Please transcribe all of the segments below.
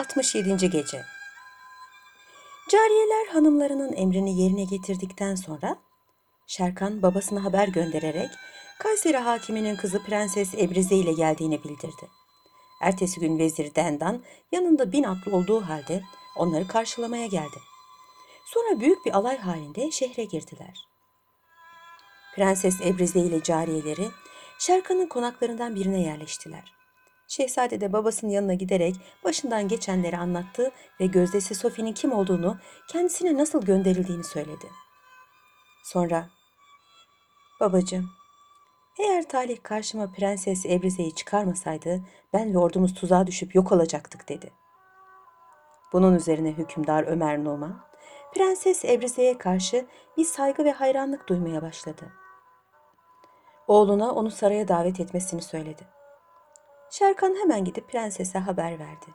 67. Gece Cariyeler hanımlarının emrini yerine getirdikten sonra Şerkan babasına haber göndererek Kayseri hakiminin kızı Prenses Ebrize ile geldiğini bildirdi. Ertesi gün vezir Dendan yanında bin atlı olduğu halde onları karşılamaya geldi. Sonra büyük bir alay halinde şehre girdiler. Prenses Ebrize ile cariyeleri Şerkan'ın konaklarından birine yerleştiler. Şehzade de babasının yanına giderek başından geçenleri anlattı ve gözdesi Sophie'nin kim olduğunu, kendisine nasıl gönderildiğini söyledi. Sonra, babacığım, eğer talih karşıma Prenses Ebrize'yi çıkarmasaydı ben ve ordumuz tuzağa düşüp yok olacaktık dedi. Bunun üzerine hükümdar Ömer Numan, Prenses Ebrize'ye karşı bir saygı ve hayranlık duymaya başladı. Oğluna onu saraya davet etmesini söyledi. Şerkan hemen gidip prensese haber verdi.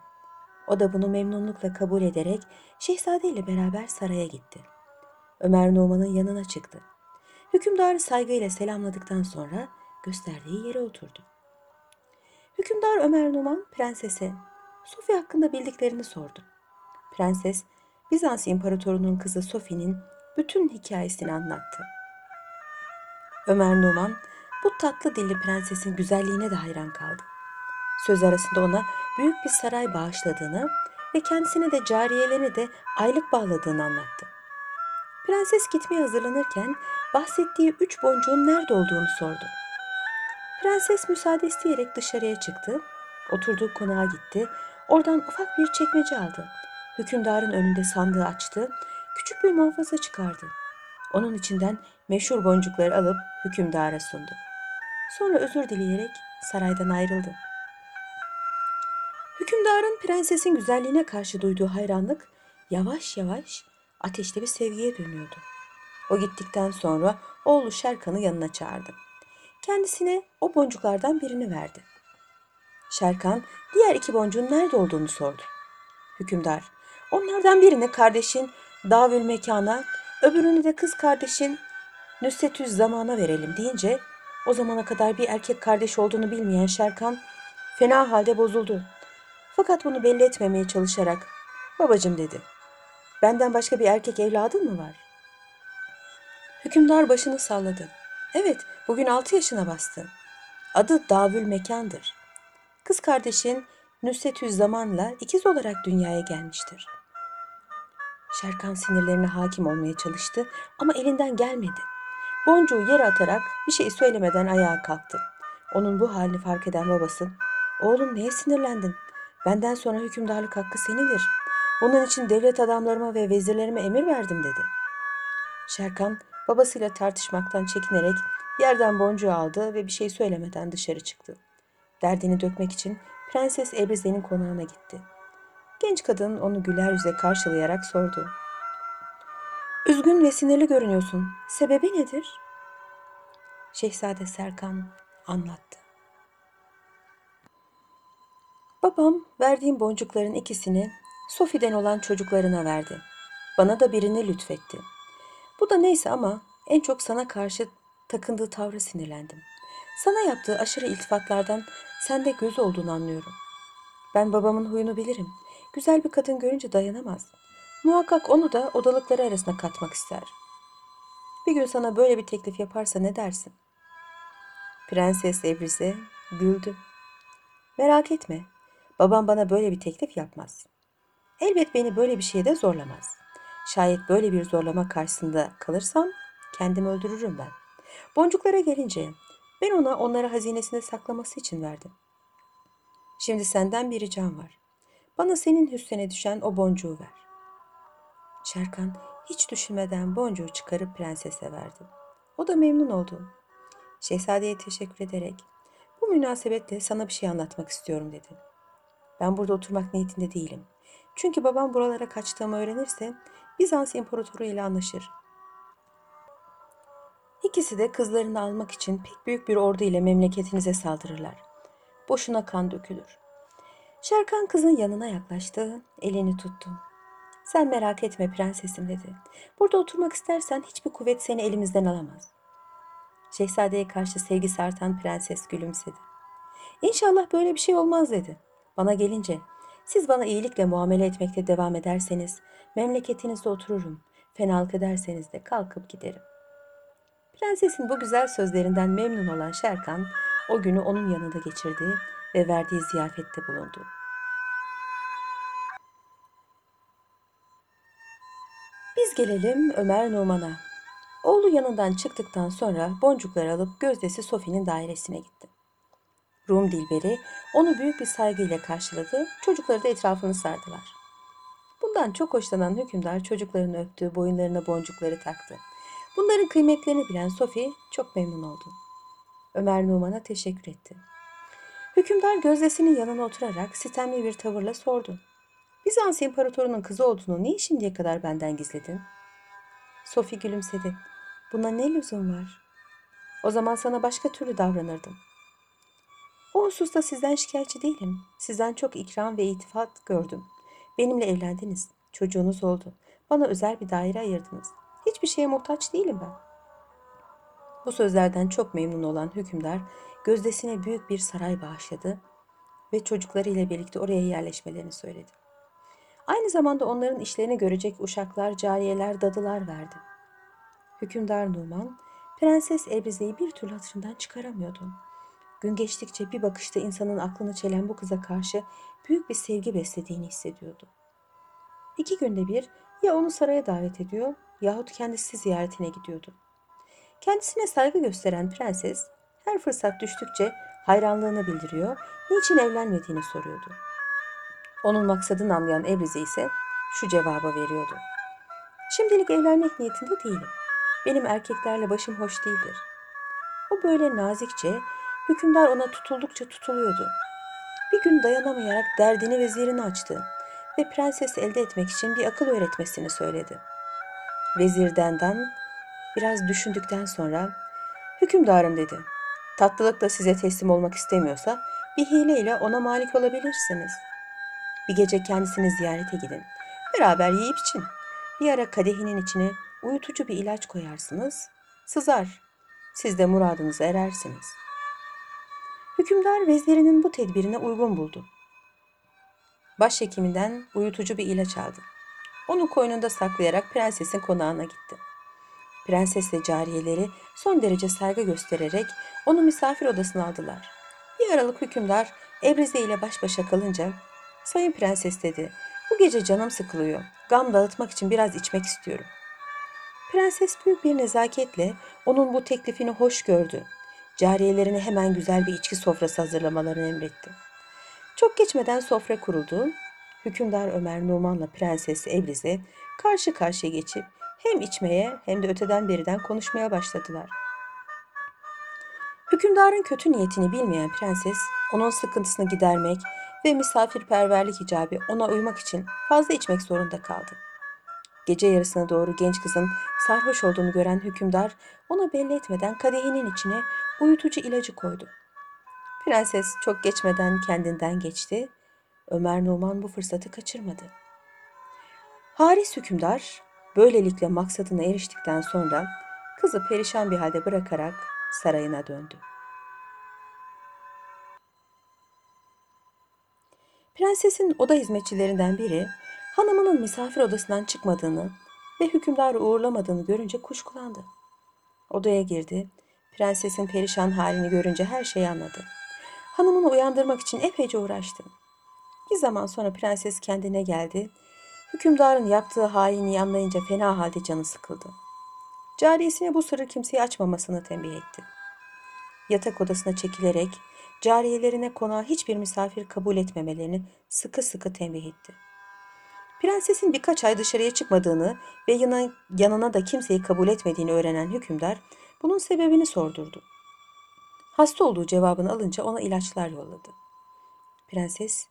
O da bunu memnunlukla kabul ederek şehzade ile beraber saraya gitti. Ömer Numan'ın yanına çıktı. Hükümdarı saygıyla selamladıktan sonra gösterdiği yere oturdu. Hükümdar Ömer Numan prensese Sofya hakkında bildiklerini sordu. Prenses Bizans imparatorunun kızı Sophie'nin bütün hikayesini anlattı. Ömer Numan bu tatlı dilli prensesin güzelliğine de hayran kaldı. Söz arasında ona büyük bir saray bağışladığını ve kendisine de cariyelerini de aylık bağladığını anlattı. Prenses gitmeye hazırlanırken bahsettiği üç boncuğun nerede olduğunu sordu. Prenses müsaade isteyerek dışarıya çıktı, oturduğu konağa gitti, oradan ufak bir çekmece aldı. Hükümdarın önünde sandığı açtı, küçük bir muhafaza çıkardı. Onun içinden meşhur boncukları alıp hükümdara sundu. Sonra özür dileyerek saraydan ayrıldı. Hükümdarın prensesin güzelliğine karşı duyduğu hayranlık yavaş yavaş ateşli bir sevgiye dönüyordu. O gittikten sonra oğlu Şerkan'ı yanına çağırdı. Kendisine o boncuklardan birini verdi. Şerkan diğer iki boncuğun nerede olduğunu sordu. Hükümdar, onlardan birini kardeşin Davül Mekan'a, öbürünü de kız kardeşin Nüsretüz Zaman'a verelim deyince o zamana kadar bir erkek kardeş olduğunu bilmeyen Şerkan fena halde bozuldu. Fakat bunu belli etmemeye çalışarak babacım dedi. Benden başka bir erkek evladın mı var? Hükümdar başını salladı. Evet, bugün altı yaşına bastı. Adı Davül Mekan'dır. Kız kardeşin Nüsretüz Zaman'la ikiz olarak dünyaya gelmiştir. Şerkan sinirlerine hakim olmaya çalıştı ama elinden gelmedi. Boncuğu yere atarak bir şey söylemeden ayağa kalktı. Onun bu halini fark eden babası, ''Oğlum neye sinirlendin? Benden sonra hükümdarlık hakkı senindir. Bunun için devlet adamlarıma ve vezirlerime emir verdim.'' dedi. Şerkan babasıyla tartışmaktan çekinerek yerden boncuğu aldı ve bir şey söylemeden dışarı çıktı. Derdini dökmek için Prenses Ebrize'nin konağına gitti. Genç kadın onu güler yüze karşılayarak sordu. Üzgün ve sinirli görünüyorsun. Sebebi nedir? Şehzade Serkan anlattı. Babam verdiğim boncukların ikisini Sofi'den olan çocuklarına verdi. Bana da birini lütfetti. Bu da neyse ama en çok sana karşı takındığı tavra sinirlendim. Sana yaptığı aşırı iltifatlardan sende göz olduğunu anlıyorum. Ben babamın huyunu bilirim. Güzel bir kadın görünce dayanamaz. Muhakkak onu da odalıkları arasına katmak ister. Bir gün sana böyle bir teklif yaparsa ne dersin? Prenses Ebrize güldü. Merak etme. Babam bana böyle bir teklif yapmaz. Elbet beni böyle bir şeyde zorlamaz. Şayet böyle bir zorlama karşısında kalırsam kendimi öldürürüm ben. Boncuklara gelince ben ona onları hazinesinde saklaması için verdim. Şimdi senden bir ricam var. Bana senin hüssene düşen o boncuğu ver. Şerkan hiç düşünmeden boncuğu çıkarıp prensese verdi. O da memnun oldu. Şehzadeye teşekkür ederek bu münasebetle sana bir şey anlatmak istiyorum dedi. Ben burada oturmak niyetinde değilim. Çünkü babam buralara kaçtığımı öğrenirse Bizans imparatoru ile anlaşır. İkisi de kızlarını almak için pek büyük bir ordu ile memleketinize saldırırlar. Boşuna kan dökülür. Şerkan kızın yanına yaklaştı, elini tuttu. Sen merak etme prensesim dedi. Burada oturmak istersen hiçbir kuvvet seni elimizden alamaz. Şehzadeye karşı sevgisi artan prenses gülümsedi. İnşallah böyle bir şey olmaz dedi. Bana gelince Siz bana iyilikle muamele etmekte devam ederseniz memleketinizde otururum. Fenalık ederseniz de kalkıp giderim. Prensesin bu güzel sözlerinden memnun olan Şerkan o günü onun yanında geçirdi ve verdiği ziyafette bulundu. Biz gelelim Ömer Numan'a. Oğlu yanından çıktıktan sonra boncukları alıp gözdesi Sofi'nin dairesine gitti. Rum Dilberi onu büyük bir saygıyla karşıladı, çocukları da etrafını sardılar. Bundan çok hoşlanan hükümdar çocuklarını öptü, boyunlarına boncukları taktı. Bunların kıymetlerini bilen Sofi çok memnun oldu. Ömer Numan'a teşekkür etti. Hükümdar gözdesinin yanına oturarak sitemli bir tavırla sordu. Bizans imparatorunun kızı olduğunu niye şimdiye kadar benden gizledin? Sofi gülümsedi. Buna ne lüzum var? O zaman sana başka türlü davranırdım. O hususta sizden şikayetçi değilim. Sizden çok ikram ve itifat gördüm. Benimle evlendiniz. Çocuğunuz oldu. Bana özel bir daire ayırdınız. Hiçbir şeye muhtaç değilim ben. Bu sözlerden çok memnun olan hükümdar gözdesine büyük bir saray bağışladı ve çocuklarıyla birlikte oraya yerleşmelerini söyledi. Aynı zamanda onların işlerini görecek uşaklar, cariyeler, dadılar verdi. Hükümdar Numan, Prenses Ebrize'yi bir türlü hatırından çıkaramıyordu. Gün geçtikçe bir bakışta insanın aklını çelen bu kıza karşı büyük bir sevgi beslediğini hissediyordu. İki günde bir ya onu saraya davet ediyor yahut kendisi ziyaretine gidiyordu. Kendisine saygı gösteren prenses her fırsat düştükçe hayranlığını bildiriyor, niçin evlenmediğini soruyordu. Onun maksadını anlayan Ebrize ise şu cevaba veriyordu. Şimdilik evlenmek niyetinde değilim. Benim erkeklerle başım hoş değildir. O böyle nazikçe, hükümdar ona tutuldukça tutuluyordu. Bir gün dayanamayarak derdini vezirini açtı ve prensesi elde etmek için bir akıl öğretmesini söyledi. Vezir Dendan biraz düşündükten sonra hükümdarım dedi. Tatlılık size teslim olmak istemiyorsa bir hileyle ona malik olabilirsiniz. Bir gece kendisini ziyarete gidin. Beraber yiyip için. Bir ara kadehinin içine uyutucu bir ilaç koyarsınız. Sızar. Siz de muradınıza erersiniz. Hükümdar vezirinin bu tedbirine uygun buldu. Başhekiminden uyutucu bir ilaç aldı. Onu koynunda saklayarak prensesin konağına gitti. Prenses ve cariyeleri son derece saygı göstererek onu misafir odasına aldılar. Bir aralık hükümdar Ebrize ile baş başa kalınca Sayın prenses dedi. Bu gece canım sıkılıyor. Gam dağıtmak için biraz içmek istiyorum. Prenses büyük bir nezaketle onun bu teklifini hoş gördü. Cariyelerine hemen güzel bir içki sofrası hazırlamalarını emretti. Çok geçmeden sofra kuruldu. Hükümdar Ömer Numan'la Prenses Ebrize karşı karşıya geçip hem içmeye hem de öteden beriden konuşmaya başladılar. Hükümdarın kötü niyetini bilmeyen prenses onun sıkıntısını gidermek ve misafirperverlik icabı ona uymak için fazla içmek zorunda kaldı. Gece yarısına doğru genç kızın sarhoş olduğunu gören hükümdar ona belli etmeden kadehinin içine uyutucu ilacı koydu. Prenses çok geçmeden kendinden geçti. Ömer Numan bu fırsatı kaçırmadı. Haris hükümdar böylelikle maksadına eriştikten sonra kızı perişan bir halde bırakarak sarayına döndü. Prensesin oda hizmetçilerinden biri hanımının misafir odasından çıkmadığını ve hükümdarı uğurlamadığını görünce kuşkulandı. Odaya girdi. Prensesin perişan halini görünce her şeyi anladı. Hanımını uyandırmak için epeyce uğraştı. Bir zaman sonra prenses kendine geldi. Hükümdarın yaptığı haini anlayınca fena halde canı sıkıldı. Cariyesine bu sırrı kimseye açmamasını tembih etti. Yatak odasına çekilerek cariyelerine konağa hiçbir misafir kabul etmemelerini sıkı sıkı tembih etti. Prensesin birkaç ay dışarıya çıkmadığını ve yanına, yanına da kimseyi kabul etmediğini öğrenen hükümdar bunun sebebini sordurdu. Hasta olduğu cevabını alınca ona ilaçlar yolladı. Prenses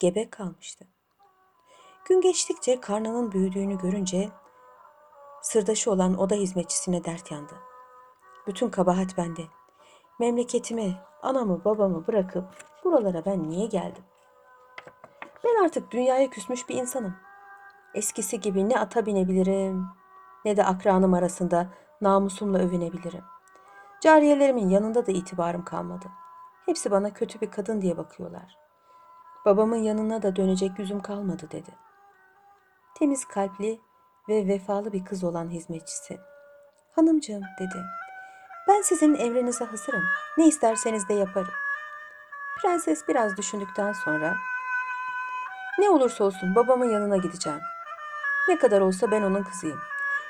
gebe kalmıştı. Gün geçtikçe karnının büyüdüğünü görünce sırdaşı olan oda hizmetçisine dert yandı. Bütün kabahat bende. Memleketimi, anamı, babamı bırakıp buralara ben niye geldim? Ben artık dünyaya küsmüş bir insanım. Eskisi gibi ne ata binebilirim ne de akranım arasında namusumla övünebilirim. Cariyelerimin yanında da itibarım kalmadı. Hepsi bana kötü bir kadın diye bakıyorlar. Babamın yanına da dönecek yüzüm kalmadı dedi. Temiz kalpli ve vefalı bir kız olan hizmetçisi. Hanımcığım dedi. Ben sizin emrinize hazırım. Ne isterseniz de yaparım. Prenses biraz düşündükten sonra ne olursa olsun babamın yanına gideceğim. Ne kadar olsa ben onun kızıyım.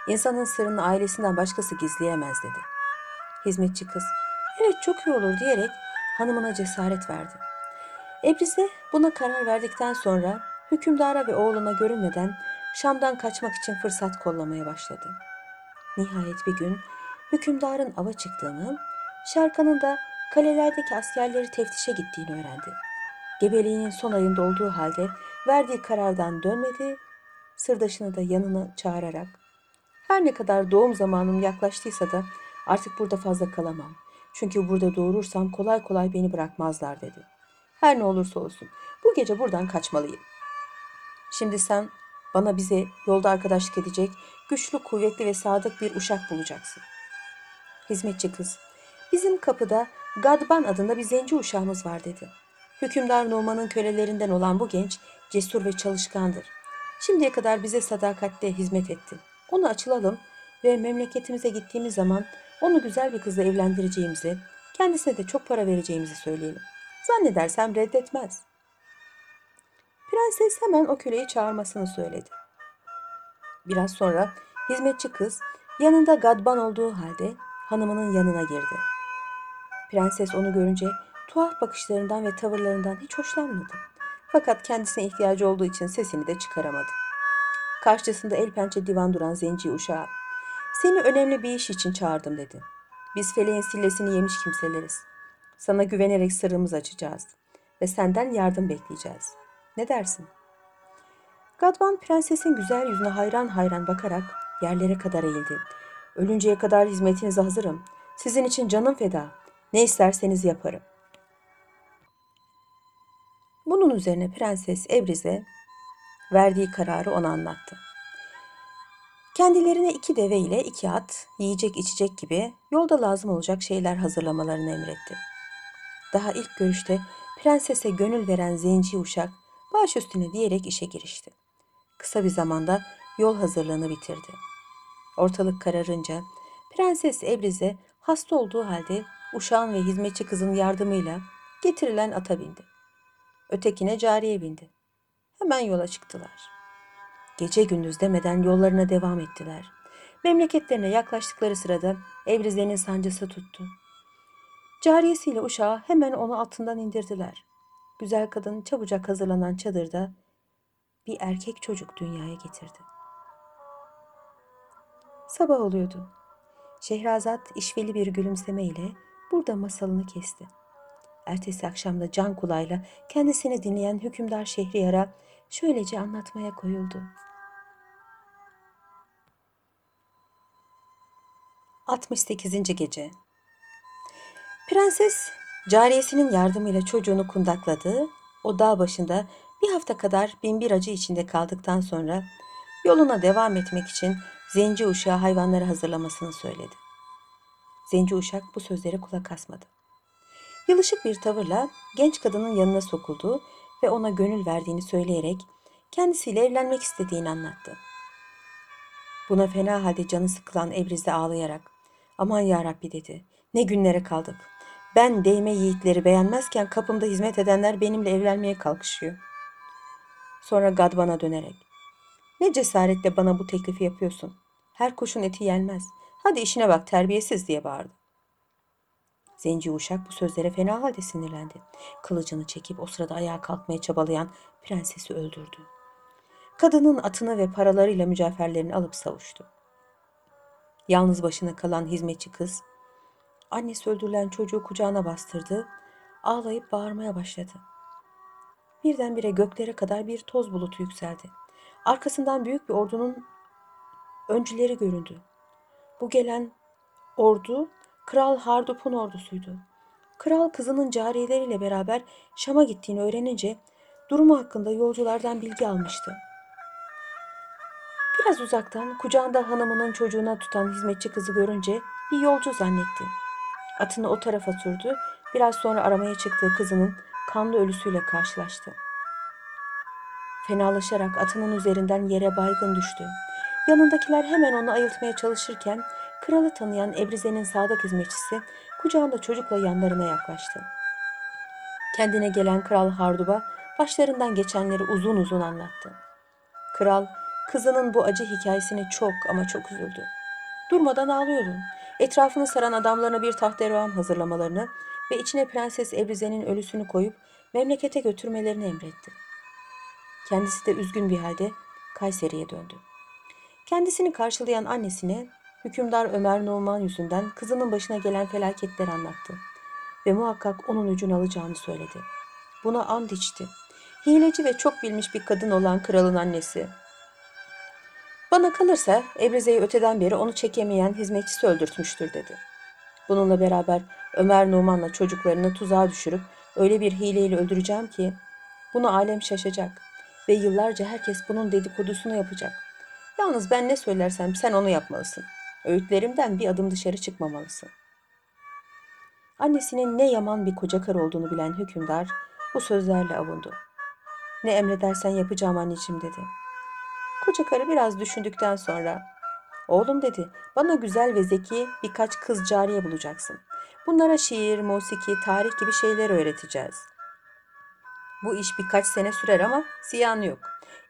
İnsanın sırrını ailesinden başkası gizleyemez dedi. Hizmetçi kız, evet çok iyi olur diyerek hanımına cesaret verdi. Ebrize buna karar verdikten sonra hükümdara ve oğluna görünmeden Şam'dan kaçmak için fırsat kollamaya başladı. Nihayet bir gün hükümdarın ava çıktığını, Şerkan'ın da kalelerdeki askerleri teftişe gittiğini öğrendi. Gebeliğinin son ayında olduğu halde verdiği karardan dönmedi, sırdaşını da yanına çağırarak her ne kadar doğum zamanım yaklaştıysa da artık burada fazla kalamam. Çünkü burada doğurursam kolay kolay beni bırakmazlar dedi. Her ne olursa olsun bu gece buradan kaçmalıyım. Şimdi sen bana bize yolda arkadaşlık edecek güçlü, kuvvetli ve sadık bir uşak bulacaksın. Hizmetçi kız, bizim kapıda Gadban adında bir zenci uşağımız var dedi. Hükümdar Numan'ın kölelerinden olan bu genç cesur ve çalışkandır. Şimdiye kadar bize sadakatle hizmet etti. Onu açılalım ve memleketimize gittiğimiz zaman onu güzel bir kızla evlendireceğimizi, kendisine de çok para vereceğimizi söyleyelim. Zannedersem reddetmez. Prenses hemen o köleyi çağırmasını söyledi. Biraz sonra hizmetçi kız yanında gadban olduğu halde hanımının yanına girdi. Prenses onu görünce tuhaf bakışlarından ve tavırlarından hiç hoşlanmadı. Fakat kendisine ihtiyacı olduğu için sesini de çıkaramadı. Karşısında el pençe divan duran zenci uşağı. Seni önemli bir iş için çağırdım dedi. Biz feleğin sillesini yemiş kimseleriz. Sana güvenerek sırrımızı açacağız ve senden yardım bekleyeceğiz. Ne dersin? Gadvan prensesin güzel yüzüne hayran hayran bakarak yerlere kadar eğildi. Ölünceye kadar hizmetinize hazırım. Sizin için canım feda. Ne isterseniz yaparım. Bunun üzerine prenses Ebrize verdiği kararı ona anlattı. Kendilerine iki deve ile iki at, yiyecek içecek gibi yolda lazım olacak şeyler hazırlamalarını emretti. Daha ilk görüşte prensese gönül veren zenci uşak baş üstüne diyerek işe girişti. Kısa bir zamanda yol hazırlığını bitirdi. Ortalık kararınca Prenses Ebrize hasta olduğu halde uşağın ve hizmetçi kızın yardımıyla getirilen ata bindi. Ötekine cariye bindi. Hemen yola çıktılar. Gece gündüz demeden yollarına devam ettiler. Memleketlerine yaklaştıkları sırada Ebrize'nin sancısı tuttu. Cariyesiyle uşağı hemen onu altından indirdiler. Güzel kadın çabucak hazırlanan çadırda bir erkek çocuk dünyaya getirdi. Sabah oluyordu. Şehrazat işveli bir gülümsemeyle burada masalını kesti. Ertesi akşamda can kulağıyla kendisini dinleyen hükümdar Şehriyar'a şöylece anlatmaya koyuldu. 68. Gece Prenses cariyesinin yardımıyla çocuğunu kundakladığı o dağ başında bir hafta kadar binbir acı içinde kaldıktan sonra yoluna devam etmek için zenci uşağı hayvanları hazırlamasını söyledi. Zenci uşak bu sözlere kulak asmadı. Yılışık bir tavırla genç kadının yanına sokuldu ve ona gönül verdiğini söyleyerek kendisiyle evlenmek istediğini anlattı. Buna fena halde canı sıkılan Ebrize ağlayarak aman ya Rabbi dedi ne günlere kaldık. Ben değme yiğitleri beğenmezken kapımda hizmet edenler benimle evlenmeye kalkışıyor. Sonra Gadban'a dönerek ne cesaretle bana bu teklifi yapıyorsun. Her kuşun eti yenmez. Hadi işine bak terbiyesiz diye bağırdı. Zenci uşak bu sözlere fena halde sinirlendi. Kılıcını çekip o sırada ayağa kalkmaya çabalayan prensesi öldürdü. Kadının atını ve paralarıyla mücevherlerini alıp savuştu. Yalnız başına kalan hizmetçi kız, annesi öldürülen çocuğu kucağına bastırdı, ağlayıp bağırmaya başladı. Birdenbire göklere kadar bir toz bulutu yükseldi. Arkasından büyük bir ordunun öncüleri göründü. Bu gelen ordu Kral Hardup'un ordusuydu. Kral kızının cariyeleriyle beraber Şam'a gittiğini öğrenince durumu hakkında yolculardan bilgi almıştı. Biraz uzaktan kucağında hanımının çocuğuna tutan hizmetçi kızı görünce bir yolcu zannetti. Atını o tarafa sürdü. Biraz sonra aramaya çıktığı kızının kanlı ölüsüyle karşılaştı. Fenalaşarak atının üzerinden yere baygın düştü. Yanındakiler hemen onu ayıltmaya çalışırken kralı tanıyan Ebrize'nin sadık hizmetçisi kucağında çocukla yanlarına yaklaştı. Kendine gelen Kral Hardub'a başlarından geçenleri uzun uzun anlattı. Kral kızının bu acı hikayesine çok ama çok üzüldü. Durmadan ağlıyordu. Etrafını saran adamlarına bir tahterevan hazırlamalarını ve içine Prenses Ebrize'nin ölüsünü koyup memlekete götürmelerini emretti. Kendisi de üzgün bir halde Kayseri'ye döndü. Kendisini karşılayan annesine hükümdar Ömer Numan yüzünden kızının başına gelen felaketleri anlattı ve muhakkak onun ucunu alacağını söyledi. Buna and içti. Hileci ve çok bilmiş bir kadın olan kralın annesi. Bana kalırsa Ebrize'yi öteden beri onu çekemeyen hizmetçisi öldürtmüştür dedi. Bununla beraber Ömer Numan'la çocuklarını tuzağa düşürüp öyle bir hileyle öldüreceğim ki bunu alem şaşacak ve yıllarca herkes bunun dedikodusunu yapacak. Yalnız ben ne söylersem sen onu yapmalısın. Öğütlerimden bir adım dışarı çıkmamalısın. Annesinin ne yaman bir koca karı olduğunu bilen hükümdar bu sözlerle avundu. Ne emredersen yapacağım anneciğim dedi. Koca karı biraz düşündükten sonra Oğlum dedi, bana güzel ve zeki birkaç kız cariye bulacaksın. Bunlara şiir, musiki, tarih gibi şeyler öğreteceğiz. Bu iş birkaç sene sürer ama ziyanı yok.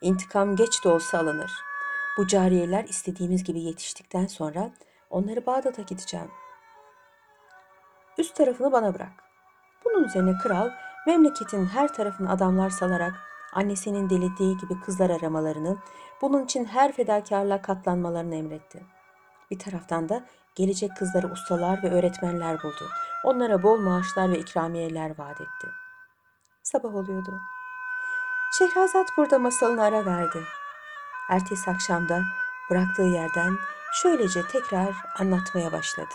İntikam geç de olsa alınır. Bu cariyeler istediğimiz gibi yetiştikten sonra onları Bağdat'a gideceğim. Üst tarafını bana bırak. Bunun üzerine kral memleketin her tarafını adamlar salarak annesinin dilediği gibi kızlar aramalarını, bunun için her fedakarlığa katlanmalarını emretti. Bir taraftan da gelecek kızları ustalar ve öğretmenler buldu. Onlara bol maaşlar ve ikramiyeler vaat etti. Sabah oluyordu. Şehrazat burada masalını ara verdi. Ertesi akşamda bıraktığı yerden şöylece tekrar anlatmaya başladı.